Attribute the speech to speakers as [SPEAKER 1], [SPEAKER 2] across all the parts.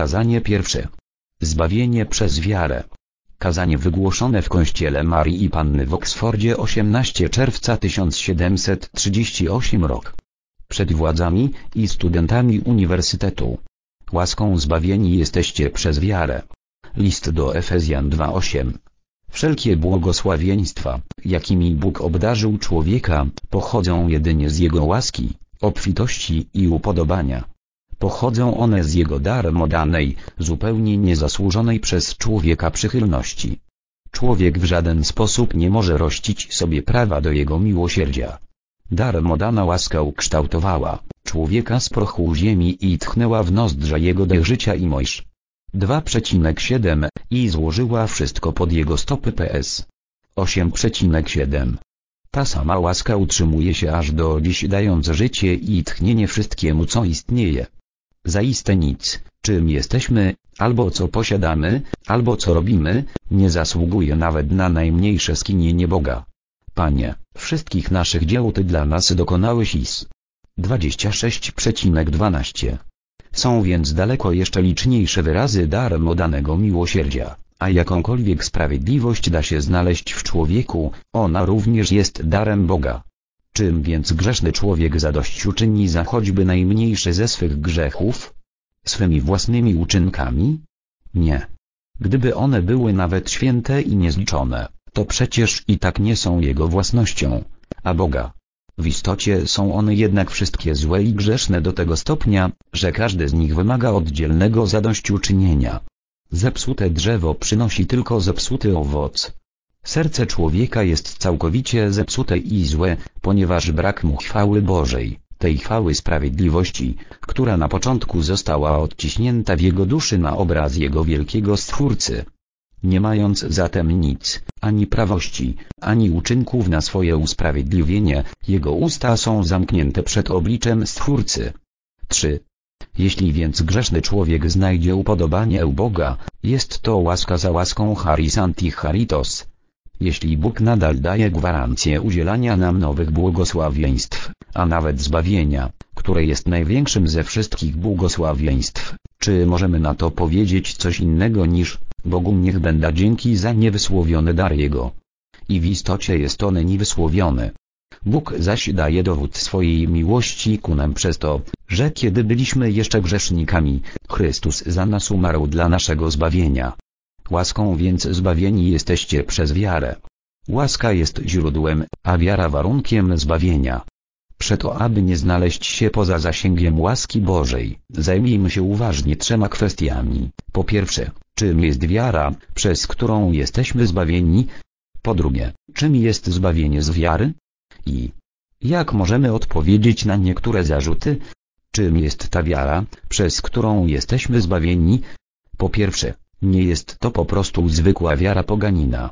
[SPEAKER 1] Kazanie pierwsze. Zbawienie przez wiarę. Kazanie wygłoszone w kościele Marii i Panny w Oksfordzie 18 czerwca 1738 rok. Przed władzami i studentami uniwersytetu. Łaską zbawieni jesteście przez wiarę. List do Efezjan 2:8. Wszelkie błogosławieństwa, jakimi Bóg obdarzył człowieka, pochodzą jedynie z Jego łaski, obfitości i upodobania. Pochodzą one z Jego darmodanej, zupełnie niezasłużonej przez człowieka przychylności. Człowiek w żaden sposób nie może rościć sobie prawa do Jego miłosierdzia. Darmodana łaska ukształtowała człowieka z prochu ziemi i tchnęła w nozdrza jego dech życia i mojż. 2,7 i złożyła wszystko pod jego stopy PS. 8,7 Ta sama łaska utrzymuje się aż do dziś dając życie i tchnienie wszystkiemu co istnieje. Zaiste nic, czym jesteśmy, albo co posiadamy, albo co robimy, nie zasługuje nawet na najmniejsze skinienie Boga. Panie, wszystkich naszych dzieł Ty dla nas dokonałeś is. 26,12 Są więc daleko jeszcze liczniejsze wyrazy darmo danego miłosierdzia, a jakąkolwiek sprawiedliwość da się znaleźć w człowieku, ona również jest darem Boga. Czym więc grzeszny człowiek zadośćuczyni za choćby najmniejsze ze swych grzechów? Swymi własnymi uczynkami? Nie. Gdyby one były nawet święte i niezliczone, to przecież i tak nie są jego własnością, a Boga. W istocie są one jednak wszystkie złe i grzeszne do tego stopnia, że każdy z nich wymaga oddzielnego zadośćuczynienia. Zepsute drzewo przynosi tylko zepsuty owoc. Serce człowieka jest całkowicie zepsute i złe, ponieważ brak mu chwały Bożej, tej chwały sprawiedliwości, która na początku została odciśnięta w jego duszy na obraz jego wielkiego Stwórcy. Nie mając zatem nic, ani prawości, ani uczynków na swoje usprawiedliwienie, jego usta są zamknięte przed obliczem Stwórcy. 3. Jeśli więc grzeszny człowiek znajdzie upodobanie u Boga, jest to łaska za łaską charis anti charitos. Jeśli Bóg nadal daje gwarancję udzielania nam nowych błogosławieństw, a nawet zbawienia, które jest największym ze wszystkich błogosławieństw, czy możemy na to powiedzieć coś innego niż Bogu niech będa dzięki za niewysłowiony dar Jego. I w istocie jest on niewysłowiony. Bóg zaś daje dowód swojej miłości ku nam przez to, że kiedy byliśmy jeszcze grzesznikami, Chrystus za nas umarł dla naszego zbawienia. Łaską więc zbawieni jesteście przez wiarę. Łaska jest źródłem, a wiara warunkiem zbawienia. Przeto aby nie znaleźć się poza zasięgiem łaski Bożej, zajmijmy się uważnie trzema kwestiami. Po pierwsze, czym jest wiara, przez którą jesteśmy zbawieni? Po drugie, czym jest zbawienie z wiary? I jak możemy odpowiedzieć na niektóre zarzuty? Czym jest ta wiara, przez którą jesteśmy zbawieni? Po pierwsze, nie jest to po prostu zwykła wiara poganina.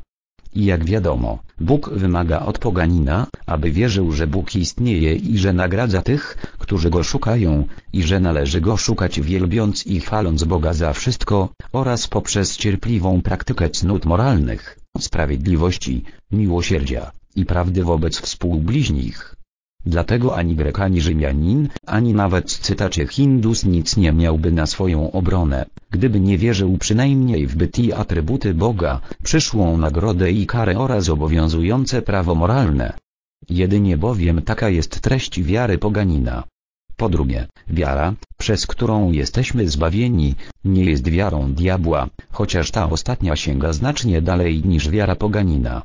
[SPEAKER 1] I jak wiadomo, Bóg wymaga od poganina, aby wierzył, że Bóg istnieje i że nagradza tych, którzy Go szukają, i że należy Go szukać wielbiąc i chwaląc Boga za wszystko, oraz poprzez cierpliwą praktykę cnót moralnych, sprawiedliwości, miłosierdzia i prawdy wobec współbliźnich. Dlatego ani Grek ani Rzymianin, ani nawet cytacie Hindus nic nie miałby na swoją obronę, gdyby nie wierzył przynajmniej w byt i atrybuty Boga, przyszłą nagrodę i karę oraz obowiązujące prawo moralne. Jedynie bowiem taka jest treść wiary poganina. Po drugie, wiara, przez którą jesteśmy zbawieni, nie jest wiarą diabła, chociaż ta ostatnia sięga znacznie dalej niż wiara poganina.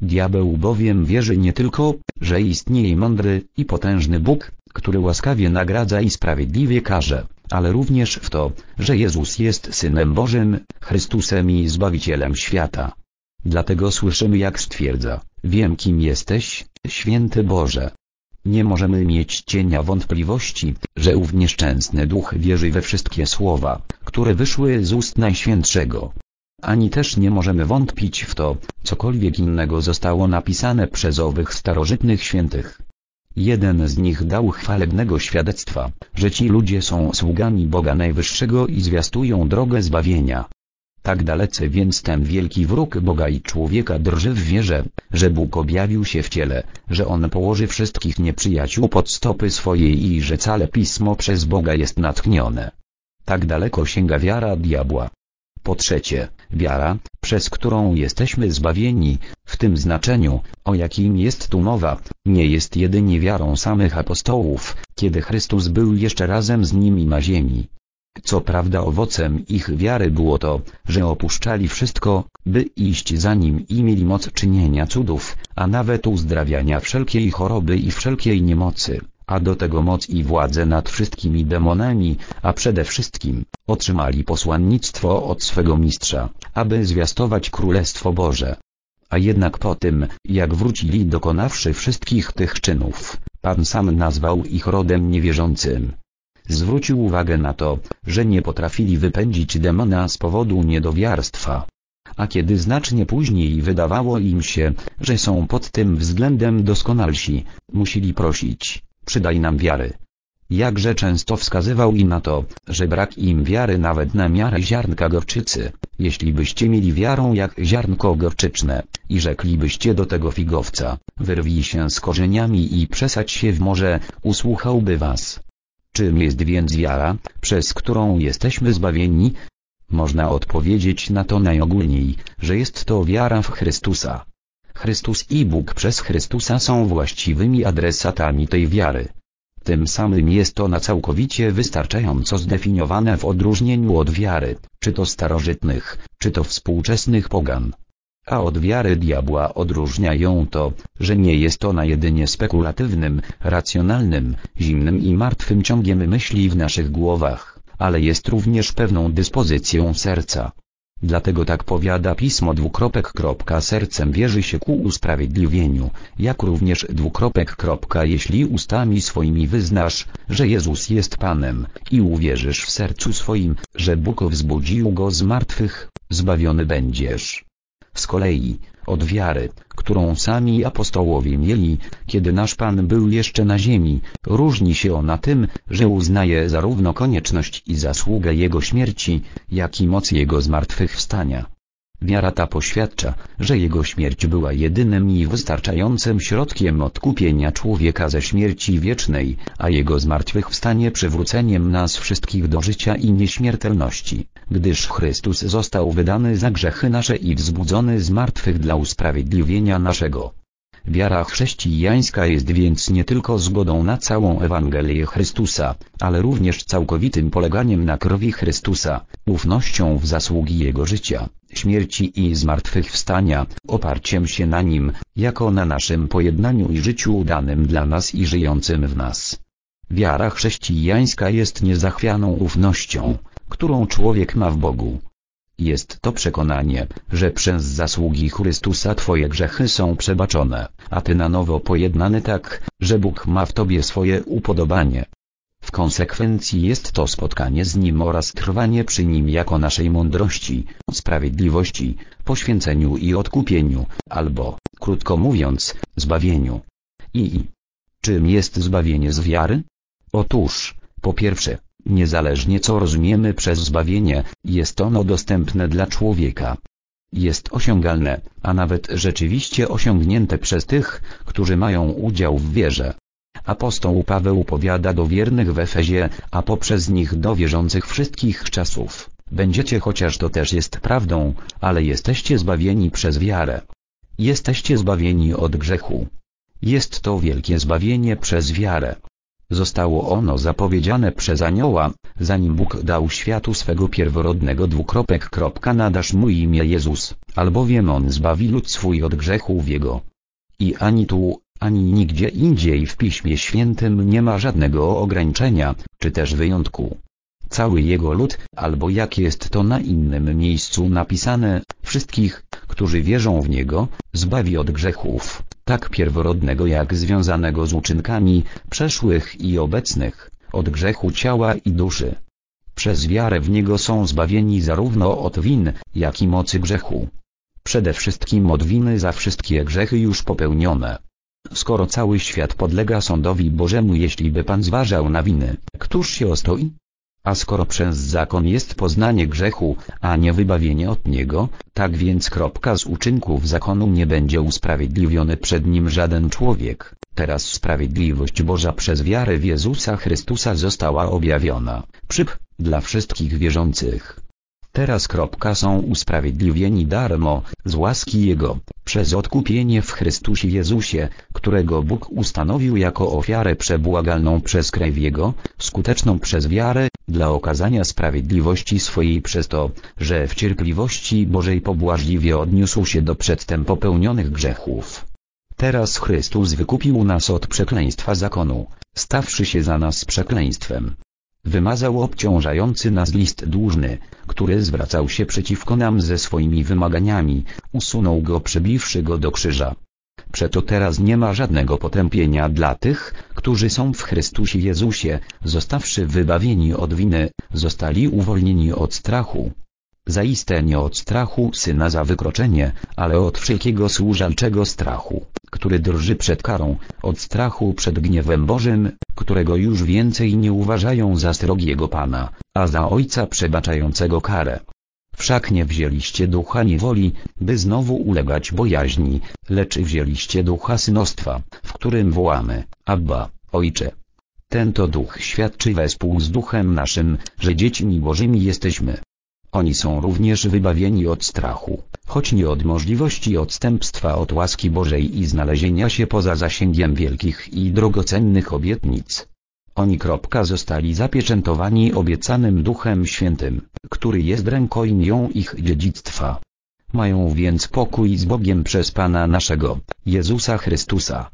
[SPEAKER 1] Diabeł bowiem wierzy nie tylko, że istnieje mądry i potężny Bóg, który łaskawie nagradza i sprawiedliwie karze, ale również w to, że Jezus jest Synem Bożym, Chrystusem i Zbawicielem świata. Dlatego słyszymy jak stwierdza, wiem kim jesteś, święty Boże. Nie możemy mieć cienia wątpliwości, że ów nieszczęsny duch wierzy we wszystkie słowa, które wyszły z ust Najświętszego. Ani też nie możemy wątpić w to, cokolwiek innego zostało napisane przez owych starożytnych świętych. Jeden z nich dał chwalebnego świadectwa, że ci ludzie są sługami Boga Najwyższego i zwiastują drogę zbawienia. Tak dalece więc ten wielki wróg Boga i człowieka drży w wierze, że Bóg objawił się w ciele, że On położy wszystkich nieprzyjaciół pod stopy swojej i że całe Pismo przez Boga jest natchnione. Tak daleko sięga wiara diabła. Po trzecie, wiara, przez którą jesteśmy zbawieni, w tym znaczeniu, o jakim jest tu mowa, nie jest jedynie wiarą samych apostołów, kiedy Chrystus był jeszcze razem z nimi na ziemi. Co prawda owocem ich wiary było to, że opuszczali wszystko, by iść za Nim i mieli moc czynienia cudów, a nawet uzdrawiania wszelkiej choroby i wszelkiej niemocy, a do tego moc i władzę nad wszystkimi demonami, a przede wszystkim, otrzymali posłannictwo od swego mistrza, aby zwiastować Królestwo Boże. A jednak po tym, jak wrócili dokonawszy wszystkich tych czynów, Pan sam nazwał ich rodem niewierzącym. Zwrócił uwagę na to, że nie potrafili wypędzić demona z powodu niedowiarstwa. A kiedy znacznie później wydawało im się, że są pod tym względem doskonalsi, musieli prosić, przydaj nam wiary. Jakże często wskazywał im na to, że brak im wiary nawet na miarę ziarnka gorczycy, jeśli byście mieli wiarą jak ziarnko gorczyczne, i rzeklibyście do tego figowca, wyrwij się z korzeniami i przesadź się w morze, usłuchałby was. Czym jest więc wiara, przez którą jesteśmy zbawieni? Można odpowiedzieć na to najogólniej, że jest to wiara w Chrystusa. Chrystus i Bóg przez Chrystusa są właściwymi adresatami tej wiary. Tym samym jest ona całkowicie wystarczająco zdefiniowane w odróżnieniu od wiary, czy to starożytnych, czy to współczesnych pogan. A od wiary diabła odróżnia ją to, że nie jest ona jedynie spekulatywnym, racjonalnym, zimnym i martwym ciągiem myśli w naszych głowach, ale jest również pewną dyspozycją serca. Dlatego tak powiada pismo dwukropek sercem wierzy się ku usprawiedliwieniu, jak również dwukropek jeśli ustami swoimi wyznasz, że Jezus jest Panem, i uwierzysz w sercu swoim, że Bóg wzbudził Go z martwych, zbawiony będziesz. Z kolei, od wiary, którą sami apostołowie mieli, kiedy nasz Pan był jeszcze na ziemi, różni się ona tym, że uznaje zarówno konieczność i zasługę Jego śmierci, jak i moc Jego zmartwychwstania. Wiara ta poświadcza, że Jego śmierć była jedynym i wystarczającym środkiem odkupienia człowieka ze śmierci wiecznej, a Jego zmartwychwstanie przywróceniem nas wszystkich do życia i nieśmiertelności, gdyż Chrystus został wydany za grzechy nasze i wzbudzony z martwych dla usprawiedliwienia naszego. Wiara chrześcijańska jest więc nie tylko zgodą na całą Ewangelię Chrystusa, ale również całkowitym poleganiem na krwi Chrystusa, ufnością w zasługi Jego życia, śmierci i zmartwychwstania, oparciem się na Nim, jako na naszym pojednaniu i życiu danym dla nas i żyjącym w nas. Wiara chrześcijańska jest niezachwianą ufnością, którą człowiek ma w Bogu, jest to przekonanie, że przez zasługi Chrystusa Twoje grzechy są przebaczone, a Ty na nowo pojednany tak, że Bóg ma w Tobie swoje upodobanie. W konsekwencji jest to spotkanie z Nim oraz trwanie przy Nim jako naszej mądrości, sprawiedliwości, poświęceniu i odkupieniu, albo, krótko mówiąc, zbawieniu. I czym jest zbawienie z wiary? Otóż, po pierwsze, Niezależnie co rozumiemy przez zbawienie, jest ono dostępne dla człowieka. Jest osiągalne, a nawet rzeczywiście osiągnięte przez tych, którzy mają udział w wierze. Apostoł Paweł powiada do wiernych w Efezie, a poprzez nich do wierzących wszystkich czasów. Będziecie chociaż to też jest prawdą, ale jesteście zbawieni przez wiarę. Jesteście zbawieni od grzechu. Jest to wielkie zbawienie przez wiarę. Zostało ono zapowiedziane przez anioła, zanim Bóg dał światu swego pierworodnego dwukropek. Nadasz mu imię Jezus, albowiem on zbawi lud swój od grzechów jego. I ani tu, ani nigdzie indziej w Piśmie Świętym nie ma żadnego ograniczenia, czy też wyjątku. Cały jego lud, albo jak jest to na innym miejscu napisane, wszystkich, którzy wierzą w niego, zbawi od grzechów tak pierworodnego jak związanego z uczynkami, przeszłych i obecnych, od grzechu ciała i duszy. Przez wiarę w Niego są zbawieni zarówno od win, jak i mocy grzechu. Przede wszystkim od winy za wszystkie grzechy już popełnione. Skoro cały świat podlega sądowi Bożemu jeśli by Pan zważał na winy, któż się ostoi? A skoro przez zakon jest poznanie grzechu, a nie wybawienie od niego, tak więc kropka z uczynków zakonu nie będzie usprawiedliwiony przed nim żaden człowiek. Teraz sprawiedliwość Boża przez wiarę w Jezusa Chrystusa została objawiona. Przyp, dla wszystkich wierzących. Teraz kropka są usprawiedliwieni darmo, z łaski Jego, przez odkupienie w Chrystusie Jezusie, którego Bóg ustanowił jako ofiarę przebłagalną przez krew Jego, skuteczną przez wiarę, dla okazania sprawiedliwości swojej przez to, że w cierpliwości Bożej pobłażliwie odniósł się do przedtem popełnionych grzechów. Teraz Chrystus wykupił nas od przekleństwa zakonu, stawszy się za nas przekleństwem. Wymazał obciążający nas list dłużny, który zwracał się przeciwko nam ze swoimi wymaganiami, usunął go przebiwszy go do krzyża. Przeto teraz nie ma żadnego potępienia dla tych, którzy są w Chrystusie Jezusie, zostawszy wybawieni od winy, zostali uwolnieni od strachu. Zaiste nie od strachu syna za wykroczenie, ale od wszelkiego służalczego strachu, który drży przed karą, od strachu przed gniewem Bożym, którego już więcej nie uważają za srogiego Pana, a za Ojca przebaczającego karę. Wszak nie wzięliście ducha niewoli, by znowu ulegać bojaźni, lecz wzięliście ducha synostwa, w którym wołamy, Abba, Ojcze. Ten to duch świadczy wespół z duchem naszym, że dziećmi Bożymi jesteśmy. Oni są również wybawieni od strachu, choć nie od możliwości odstępstwa od łaski Bożej i znalezienia się poza zasięgiem wielkich i drogocennych obietnic. Oni zostali zapieczętowani obiecanym Duchem Świętym, który jest rękojmią ich dziedzictwa. Mają więc pokój z Bogiem przez Pana naszego, Jezusa Chrystusa.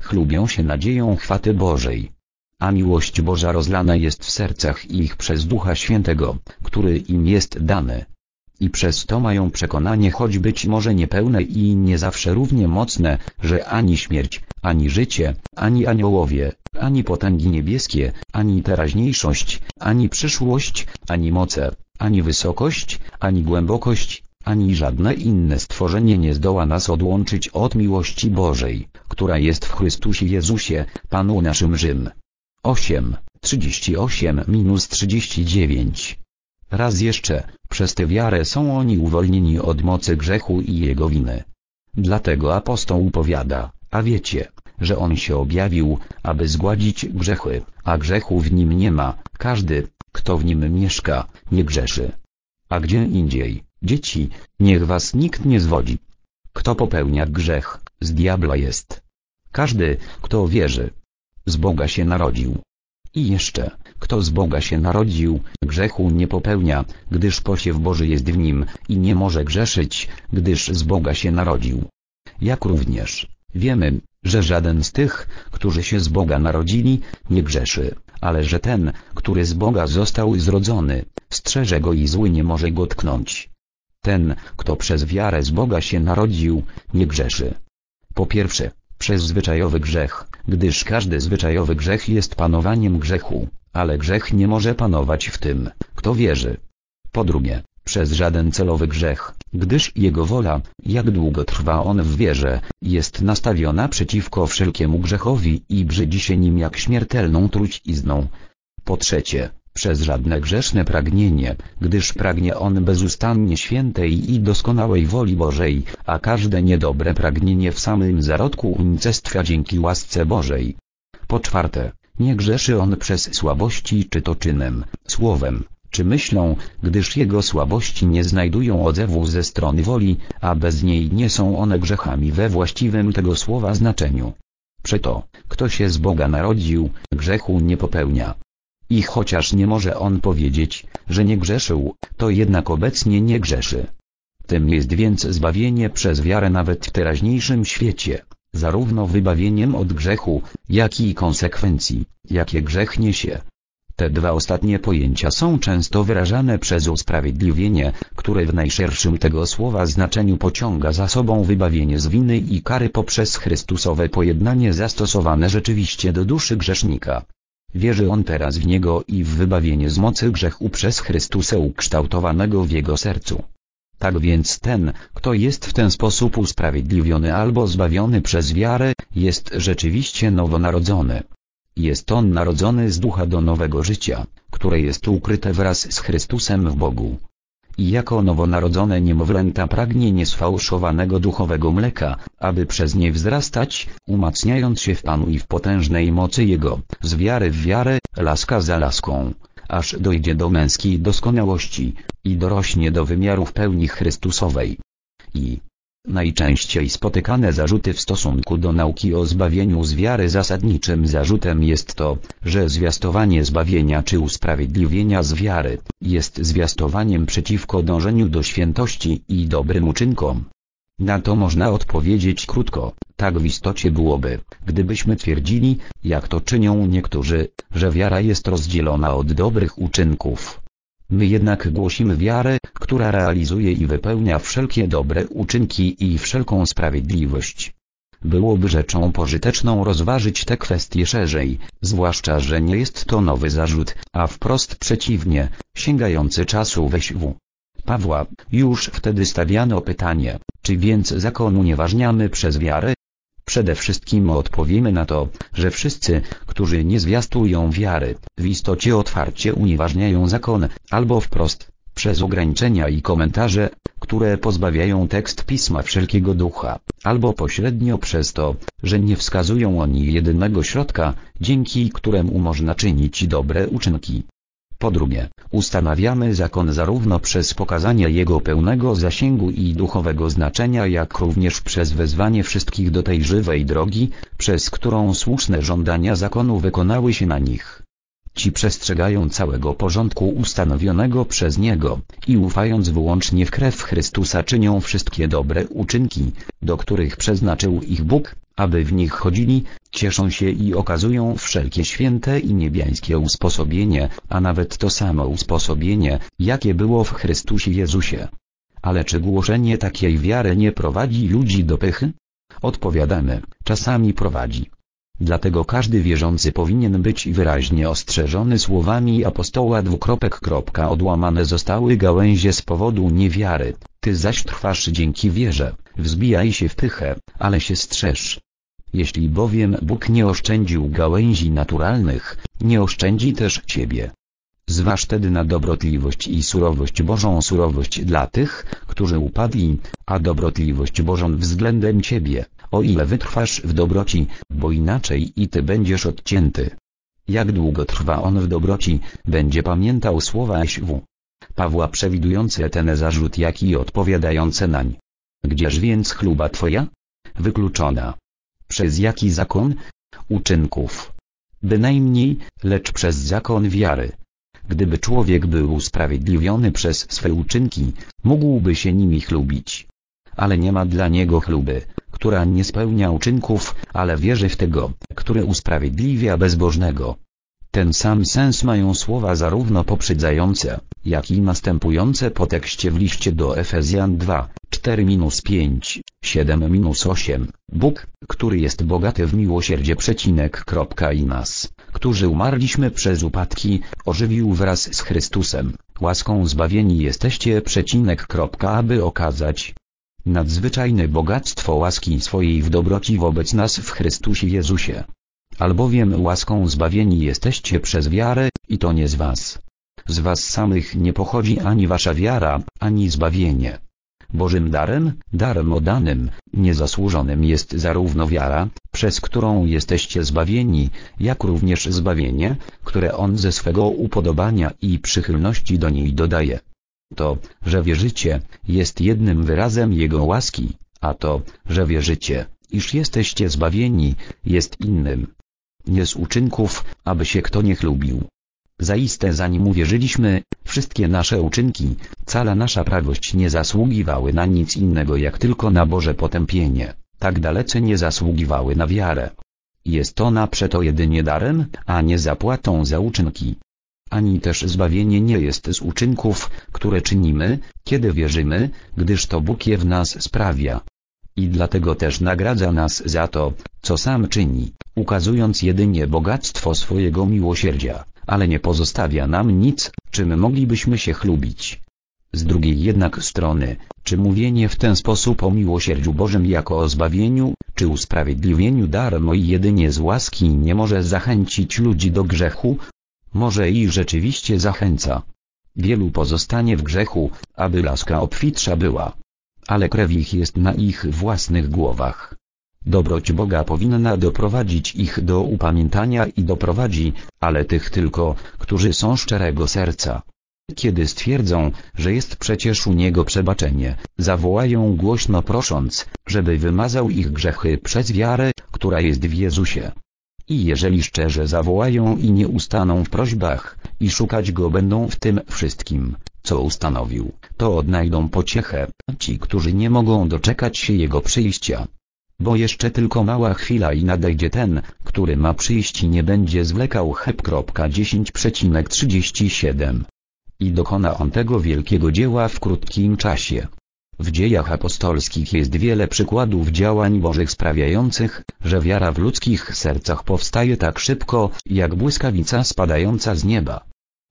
[SPEAKER 1] Chlubią się nadzieją chwaty Bożej a miłość Boża rozlana jest w sercach ich przez Ducha Świętego, który im jest dany. I przez to mają przekonanie choć być może niepełne i nie zawsze równie mocne, że ani śmierć, ani życie, ani aniołowie, ani potęgi niebieskie, ani teraźniejszość, ani przyszłość, ani moce, ani wysokość, ani głębokość, ani żadne inne stworzenie nie zdoła nas odłączyć od miłości Bożej, która jest w Chrystusie Jezusie, Panu naszym Rzym. 8, 38 minus 39. Raz jeszcze, przez tę wiarę są oni uwolnieni od mocy grzechu i jego winy. Dlatego apostoł powiada, a wiecie, że on się objawił, aby zgładzić grzechy, a grzechu w nim nie ma, każdy, kto w nim mieszka, nie grzeszy. A gdzie indziej, dzieci, niech was nikt nie zwodzi. Kto popełnia grzech, z diabla jest. Każdy, kto wierzy, z Boga się narodził. I jeszcze, kto z Boga się narodził, grzechu nie popełnia, gdyż posiew Boży jest w nim, i nie może grzeszyć, gdyż z Boga się narodził. Jak również, wiemy, że żaden z tych, którzy się z Boga narodzili, nie grzeszy, ale że ten, który z Boga został zrodzony, strzeże go i zły nie może go tknąć. Ten, kto przez wiarę z Boga się narodził, nie grzeszy. Po pierwsze, przez zwyczajowy grzech, gdyż każdy zwyczajowy grzech jest panowaniem grzechu, ale grzech nie może panować w tym, kto wierzy. Po drugie, przez żaden celowy grzech, gdyż jego wola, jak długo trwa on w wierze, jest nastawiona przeciwko wszelkiemu grzechowi i brzydzi się nim jak śmiertelną trucizną. Po trzecie, przez żadne grzeszne pragnienie, gdyż pragnie on bezustannie świętej i doskonałej woli Bożej, a każde niedobre pragnienie w samym zarodku unicestwia dzięki łasce Bożej. Po czwarte, nie grzeszy on przez słabości czy to czynem, słowem, czy myślą, gdyż jego słabości nie znajdują odzewu ze strony woli, a bez niej nie są one grzechami we właściwym tego słowa znaczeniu. Przeto, kto się z Boga narodził, grzechu nie popełnia. I chociaż nie może on powiedzieć, że nie grzeszył, to jednak obecnie nie grzeszy. Tym jest więc zbawienie przez wiarę nawet w teraźniejszym świecie, zarówno wybawieniem od grzechu, jak i konsekwencji, jakie grzech niesie. Te dwa ostatnie pojęcia są często wyrażane przez usprawiedliwienie, które w najszerszym tego słowa znaczeniu pociąga za sobą wybawienie z winy i kary poprzez Chrystusowe pojednanie zastosowane rzeczywiście do duszy grzesznika. Wierzy on teraz w Niego i w wybawienie z mocy grzechu przez Chrystusa ukształtowanego w jego sercu. Tak więc ten, kto jest w ten sposób usprawiedliwiony albo zbawiony przez wiarę, jest rzeczywiście nowonarodzony. Jest on narodzony z ducha do nowego życia, które jest ukryte wraz z Chrystusem w Bogu i jako nowonarodzone niemowlęta pragnie niesfałszowanego duchowego mleka, aby przez nie wzrastać, umacniając się w Panu i w potężnej mocy Jego, z wiary w wiarę, laska za laską, aż dojdzie do męskiej doskonałości i dorośnie do wymiarów pełni Chrystusowej. I Najczęściej spotykane zarzuty w stosunku do nauki o zbawieniu z wiary zasadniczym zarzutem jest to, że zwiastowanie zbawienia czy usprawiedliwienia z wiary jest zwiastowaniem przeciwko dążeniu do świętości i dobrym uczynkom. Na to można odpowiedzieć krótko, tak w istocie byłoby, gdybyśmy twierdzili, jak to czynią niektórzy, że wiara jest rozdzielona od dobrych uczynków. My jednak głosimy wiarę, która realizuje i wypełnia wszelkie dobre uczynki i wszelką sprawiedliwość. Byłoby rzeczą pożyteczną rozważyć te kwestie szerzej, zwłaszcza że nie jest to nowy zarzut, a wprost przeciwnie, sięgający czasu weźwu. Pawła, już wtedy stawiano pytanie, czy więc zakon unieważniamy przez wiarę? Przede wszystkim odpowiemy na to, że wszyscy, którzy nie zwiastują wiary, w istocie otwarcie unieważniają zakon, albo wprost, przez ograniczenia i komentarze, które pozbawiają tekst pisma wszelkiego ducha, albo pośrednio przez to, że nie wskazują oni jedynego środka, dzięki któremu można czynić dobre uczynki. Po drugie, ustanawiamy zakon zarówno przez pokazanie jego pełnego zasięgu i duchowego znaczenia jak również przez wezwanie wszystkich do tej żywej drogi, przez którą słuszne żądania zakonu wykonały się na nich. Ci przestrzegają całego porządku ustanowionego przez Niego, i ufając wyłącznie w krew Chrystusa czynią wszystkie dobre uczynki, do których przeznaczył ich Bóg, aby w nich chodzili, cieszą się i okazują wszelkie święte i niebiańskie usposobienie, a nawet to samo usposobienie, jakie było w Chrystusie Jezusie. Ale czy głoszenie takiej wiary nie prowadzi ludzi do pychy? Odpowiadamy, czasami prowadzi. Dlatego każdy wierzący powinien być wyraźnie ostrzeżony słowami apostoła dwukropek. Odłamane zostały gałęzie z powodu niewiary, ty zaś trwasz dzięki wierze, wzbijaj się w pychę, ale się strzeż. Jeśli bowiem Bóg nie oszczędził gałęzi naturalnych, nie oszczędzi też ciebie. Zważ tedy na dobrotliwość i surowość Bożą surowość dla tych, którzy upadli, a dobrotliwość Bożą względem ciebie, o ile wytrwasz w dobroci, bo inaczej i ty będziesz odcięty. Jak długo trwa on w dobroci, będzie pamiętał słowa SW. Pawła przewidujące ten zarzut jak i odpowiadające nań. Gdzież więc chluba twoja? Wykluczona. Przez jaki zakon? Uczynków. Bynajmniej, lecz przez zakon wiary. Gdyby człowiek był usprawiedliwiony przez swe uczynki, mógłby się nimi chlubić. Ale nie ma dla niego chluby, która nie spełnia uczynków, ale wierzy w tego, który usprawiedliwia bezbożnego. Ten sam sens mają słowa zarówno poprzedzające, jak i następujące po tekście w liście do Efezjan 2, 4-5, 7-8. Bóg, który jest bogaty w miłosierdzie przecinek. I nas, którzy umarliśmy przez upadki, ożywił wraz z Chrystusem. Łaską zbawieni jesteście przecinek. Aby okazać, nadzwyczajne bogactwo łaski swojej w dobroci wobec nas w Chrystusie Jezusie. Albowiem łaską zbawieni jesteście przez wiarę, i to nie z was. Z was samych nie pochodzi ani wasza wiara, ani zbawienie. Bożym darem, darem odanym, niezasłużonym jest zarówno wiara, przez którą jesteście zbawieni, jak również zbawienie, które On ze swego upodobania i przychylności do niej dodaje. To, że wierzycie, jest jednym wyrazem Jego łaski, a to, że wierzycie, iż jesteście zbawieni, jest innym. Nie z uczynków, aby się kto nie chlubił. Zaiste zanim uwierzyliśmy, wszystkie nasze uczynki, cała nasza prawość nie zasługiwały na nic innego jak tylko na Boże potępienie, tak dalece nie zasługiwały na wiarę. Jest ona przeto jedynie darem, a nie zapłatą za uczynki ani też zbawienie nie jest z uczynków, które czynimy, kiedy wierzymy, gdyż to Bóg je w nas sprawia. I dlatego też nagradza nas za to, co sam czyni, ukazując jedynie bogactwo swojego miłosierdzia, ale nie pozostawia nam nic, czym moglibyśmy się chlubić. Z drugiej jednak strony, czy mówienie w ten sposób o miłosierdziu Bożym jako o zbawieniu, czy usprawiedliwieniu darmo i jedynie z łaski nie może zachęcić ludzi do grzechu, może i rzeczywiście zachęca. Wielu pozostanie w grzechu, aby laska obfitsza była. Ale krew ich jest na ich własnych głowach. Dobroć Boga powinna doprowadzić ich do upamiętania i doprowadzi, ale tych tylko, którzy są szczerego serca. Kiedy stwierdzą, że jest przecież u Niego przebaczenie, zawołają głośno prosząc, żeby wymazał ich grzechy przez wiarę, która jest w Jezusie. I jeżeli szczerze zawołają i nie ustaną w prośbach, i szukać Go będą w tym wszystkim, co ustanowił, to odnajdą pociechę, ci którzy nie mogą doczekać się Jego przyjścia. Bo jeszcze tylko mała chwila i nadejdzie ten, który ma przyjść i nie będzie zwlekał heb. 10,37. I dokona on tego wielkiego dzieła w krótkim czasie. W dziejach apostolskich jest wiele przykładów działań Bożych sprawiających, że wiara w ludzkich sercach powstaje tak szybko, jak błyskawica spadająca z nieba.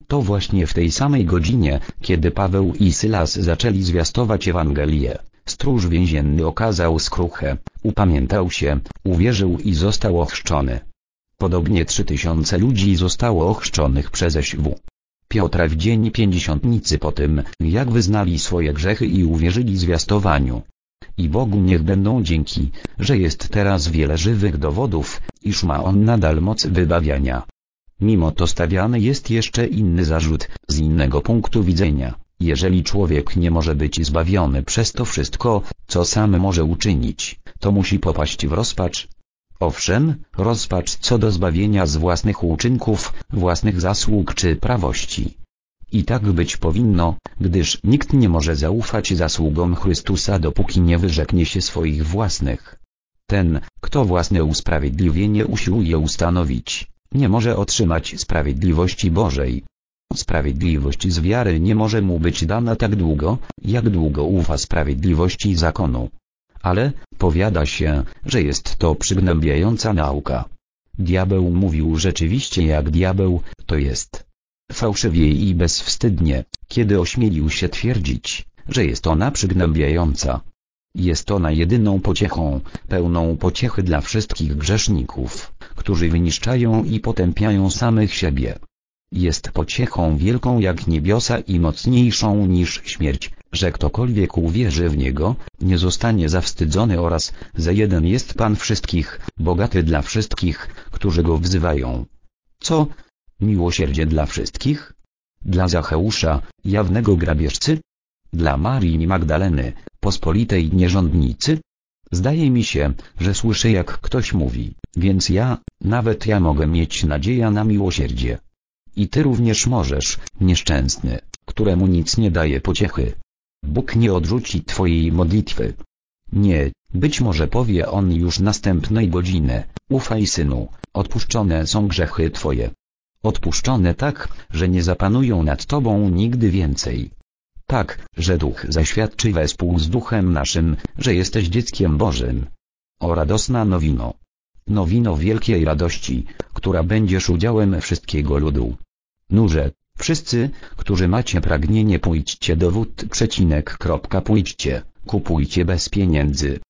[SPEAKER 1] To właśnie w tej samej godzinie, kiedy Paweł i Sylas zaczęli zwiastować Ewangelię, stróż więzienny okazał skruchę, upamiętał się, uwierzył i został ochrzczony. Podobnie trzy tysiące ludzi zostało ochrzczonych przez SW. Piotra w dzień pięćdziesiątnicy po tym, jak wyznali swoje grzechy i uwierzyli zwiastowaniu. I Bogu niech będą dzięki, że jest teraz wiele żywych dowodów, iż ma On nadal moc wybawiania. Mimo to stawiany jest jeszcze inny zarzut, z innego punktu widzenia. Jeżeli człowiek nie może być zbawiony przez to wszystko, co sam może uczynić, to musi popaść w rozpacz, Owszem, rozpacz co do zbawienia z własnych uczynków, własnych zasług czy prawości. I tak być powinno, gdyż nikt nie może zaufać zasługom Chrystusa dopóki nie wyrzeknie się swoich własnych. Ten, kto własne usprawiedliwienie usiłuje ustanowić, nie może otrzymać sprawiedliwości Bożej. Sprawiedliwość z wiary nie może mu być dana tak długo, jak długo ufa sprawiedliwości zakonu ale, powiada się, że jest to przygnębiająca nauka. Diabeł mówił rzeczywiście jak diabeł, to jest fałszywie i bezwstydnie, kiedy ośmielił się twierdzić, że jest ona przygnębiająca. Jest ona jedyną pociechą, pełną pociechy dla wszystkich grzeszników, którzy wyniszczają i potępiają samych siebie. Jest pociechą wielką jak niebiosa i mocniejszą niż śmierć, że ktokolwiek uwierzy w Niego, nie zostanie zawstydzony oraz, że jeden jest Pan wszystkich, bogaty dla wszystkich, którzy Go wzywają. Co? Miłosierdzie dla wszystkich? Dla Zacheusza, jawnego grabieżcy? Dla Marii Magdaleny, pospolitej nierządnicy? Zdaje mi się, że słyszę jak ktoś mówi, więc ja, nawet ja mogę mieć nadzieję na miłosierdzie. I ty również możesz, nieszczęsny, któremu nic nie daje pociechy. Bóg nie odrzuci twojej modlitwy. Nie, być może powie on już następnej godziny, ufaj synu, odpuszczone są grzechy twoje. Odpuszczone tak, że nie zapanują nad tobą nigdy więcej. Tak, że duch zaświadczy wespół z duchem naszym, że jesteś dzieckiem Bożym. O radosna nowino. Nowino wielkiej radości, która będziesz udziałem wszystkiego ludu. Nurze, Wszyscy, którzy macie pragnienie pójdźcie do wód przecinek pójdźcie, kupujcie bez pieniędzy.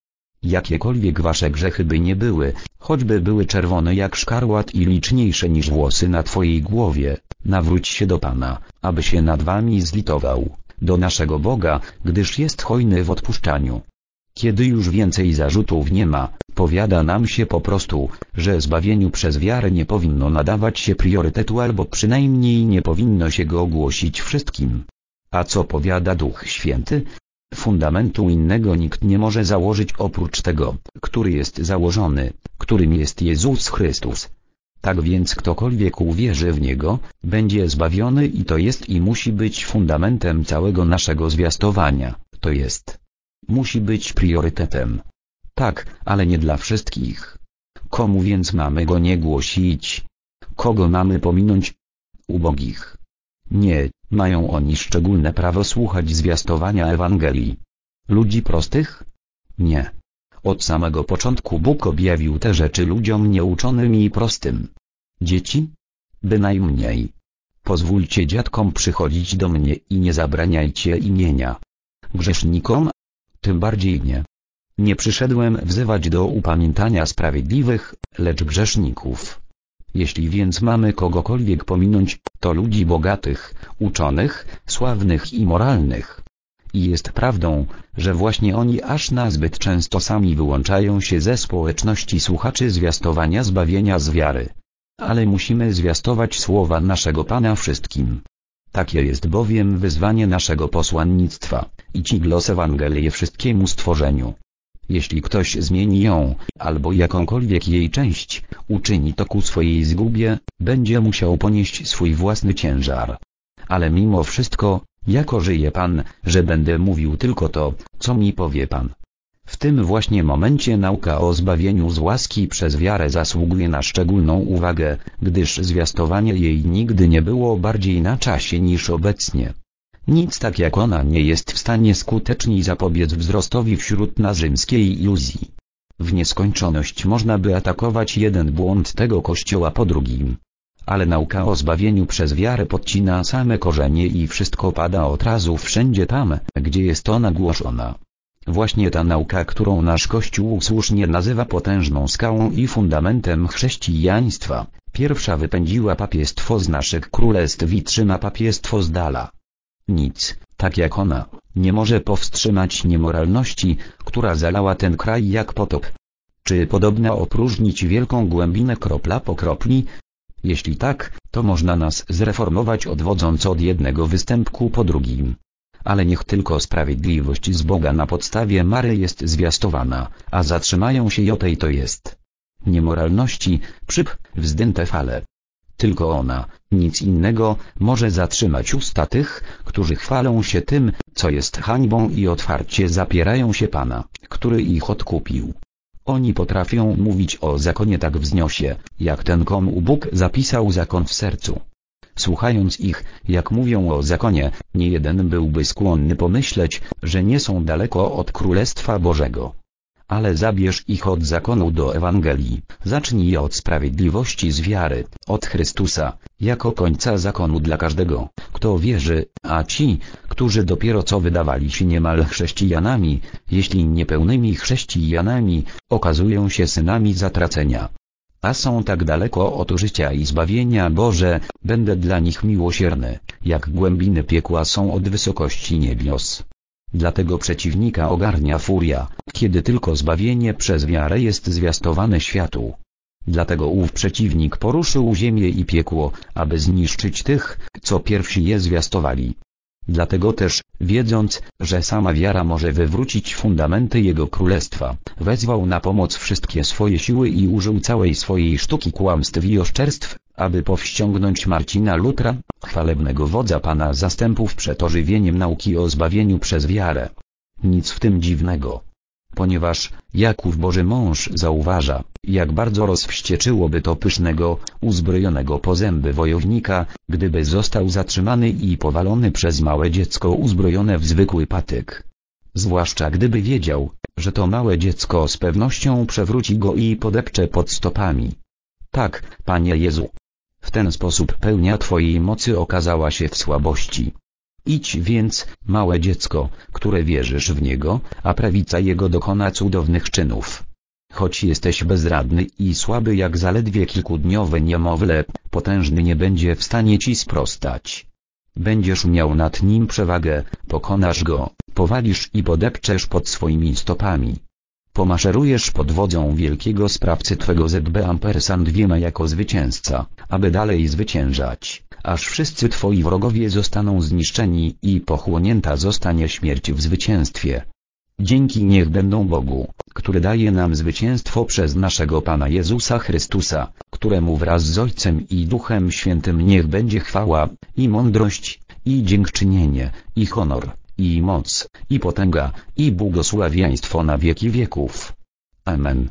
[SPEAKER 1] Jakiekolwiek wasze grzechy by nie były, choćby były czerwone jak szkarłat i liczniejsze niż włosy na twojej głowie, nawróć się do Pana, aby się nad wami zlitował, do naszego Boga, gdyż jest hojny w odpuszczaniu. Kiedy już więcej zarzutów nie ma, powiada nam się po prostu, że zbawieniu przez wiarę nie powinno nadawać się priorytetu albo przynajmniej nie powinno się go ogłosić wszystkim. A co powiada Duch Święty? Fundamentu innego nikt nie może założyć oprócz tego, który jest założony, którym jest Jezus Chrystus. Tak więc ktokolwiek uwierzy w Niego, będzie zbawiony i to jest i musi być fundamentem całego naszego zwiastowania, to jest musi być priorytetem. Tak, ale nie dla wszystkich. Komu więc mamy go nie głosić? Kogo mamy pominąć? Ubogich. Nie, mają oni szczególne prawo słuchać zwiastowania Ewangelii. Ludzi prostych? Nie. Od samego początku Bóg objawił te rzeczy ludziom nieuczonym i prostym. Dzieci? Bynajmniej. Pozwólcie dziadkom przychodzić do mnie i nie zabraniajcie imienia. Grzesznikom, tym bardziej nie. Nie przyszedłem wzywać do upamiętania sprawiedliwych, lecz grzeszników. Jeśli więc mamy kogokolwiek pominąć, to ludzi bogatych, uczonych, sławnych i moralnych. I jest prawdą, że właśnie oni aż nazbyt często sami wyłączają się ze społeczności słuchaczy zwiastowania zbawienia z wiary. Ale musimy zwiastować słowa naszego Pana wszystkim. Takie jest bowiem wyzwanie naszego posłannictwa, i ci glos Ewangelię wszystkiemu stworzeniu. Jeśli ktoś zmieni ją, albo jakąkolwiek jej część, uczyni to ku swojej zgubie, będzie musiał ponieść swój własny ciężar. Ale mimo wszystko, jako żyje Pan, że będę mówił tylko to, co mi powie Pan. W tym właśnie momencie nauka o zbawieniu z łaski przez wiarę zasługuje na szczególną uwagę, gdyż zwiastowanie jej nigdy nie było bardziej na czasie niż obecnie. Nic tak jak ona nie jest w stanie skuteczniej zapobiec wzrostowi wśród nas rzymskiej iluzji. W nieskończoność można by atakować jeden błąd tego kościoła po drugim. Ale nauka o zbawieniu przez wiarę podcina same korzenie i wszystko pada od razu wszędzie tam, gdzie jest ona głoszona. Właśnie ta nauka, którą nasz Kościół słusznie nazywa potężną skałą i fundamentem chrześcijaństwa, pierwsza wypędziła papiestwo z naszych królestw i trzyma papiestwo z dala. Nic, tak jak ona, nie może powstrzymać niemoralności, która zalała ten kraj jak potop. Czy podobna opróżnić wielką głębinę kropla po kropli? Jeśli tak, to można nas zreformować odwodząc od jednego występku po drugim. Ale niech tylko sprawiedliwość z Boga na podstawie Mary jest zwiastowana, a zatrzymają się Jotej to jest. Niemoralności, przyp, wzdęte fale. Tylko ona, nic innego, może zatrzymać usta tych, którzy chwalą się tym, co jest hańbą i otwarcie zapierają się Pana, który ich odkupił. Oni potrafią mówić o zakonie tak wzniosie, jak ten komu Bóg zapisał zakon w sercu. Słuchając ich, jak mówią o zakonie, nie jeden byłby skłonny pomyśleć, że nie są daleko od Królestwa Bożego ale zabierz ich od zakonu do Ewangelii, zacznij od sprawiedliwości z wiary, od Chrystusa, jako końca zakonu dla każdego, kto wierzy, a ci, którzy dopiero co wydawali się niemal chrześcijanami, jeśli niepełnymi chrześcijanami, okazują się synami zatracenia. A są tak daleko od życia i zbawienia Boże, będę dla nich miłosierny, jak głębiny piekła są od wysokości niebios. Dlatego przeciwnika ogarnia furia, kiedy tylko zbawienie przez wiarę jest zwiastowane światu. Dlatego ów przeciwnik poruszył ziemię i piekło, aby zniszczyć tych, co pierwsi je zwiastowali. Dlatego też, wiedząc, że sama wiara może wywrócić fundamenty jego królestwa, wezwał na pomoc wszystkie swoje siły i użył całej swojej sztuki kłamstw i oszczerstw, aby powściągnąć Marcina Lutra, chwalebnego wodza Pana zastępów przed ożywieniem nauki o zbawieniu przez wiarę. Nic w tym dziwnego. Ponieważ, Jakub Boży Mąż zauważa, jak bardzo rozwścieczyłoby to pysznego, uzbrojonego po zęby wojownika, gdyby został zatrzymany i powalony przez małe dziecko uzbrojone w zwykły patyk. Zwłaszcza gdyby wiedział, że to małe dziecko z pewnością przewróci go i podepcze pod stopami. Tak, Panie Jezu, w ten sposób pełnia Twojej mocy okazała się w słabości. Idź więc, małe dziecko, które wierzysz w Niego, a prawica Jego dokona cudownych czynów. Choć jesteś bezradny i słaby jak zaledwie kilkudniowe niemowlę, potężny nie będzie w stanie Ci sprostać. Będziesz miał nad nim przewagę, pokonasz go, powalisz i podepczesz pod swoimi stopami. Pomaszerujesz pod wodzą wielkiego sprawcy Twego ZB Ampersand wiema jako zwycięzca, aby dalej zwyciężać, aż wszyscy Twoi wrogowie zostaną zniszczeni i pochłonięta zostanie śmierć w zwycięstwie. Dzięki niech będą Bogu, który daje nam zwycięstwo przez naszego Pana Jezusa Chrystusa, któremu wraz z Ojcem i Duchem Świętym niech będzie chwała, i mądrość, i dziękczynienie, i honor i moc, i potęga, i błogosławieństwo na wieki wieków. Amen.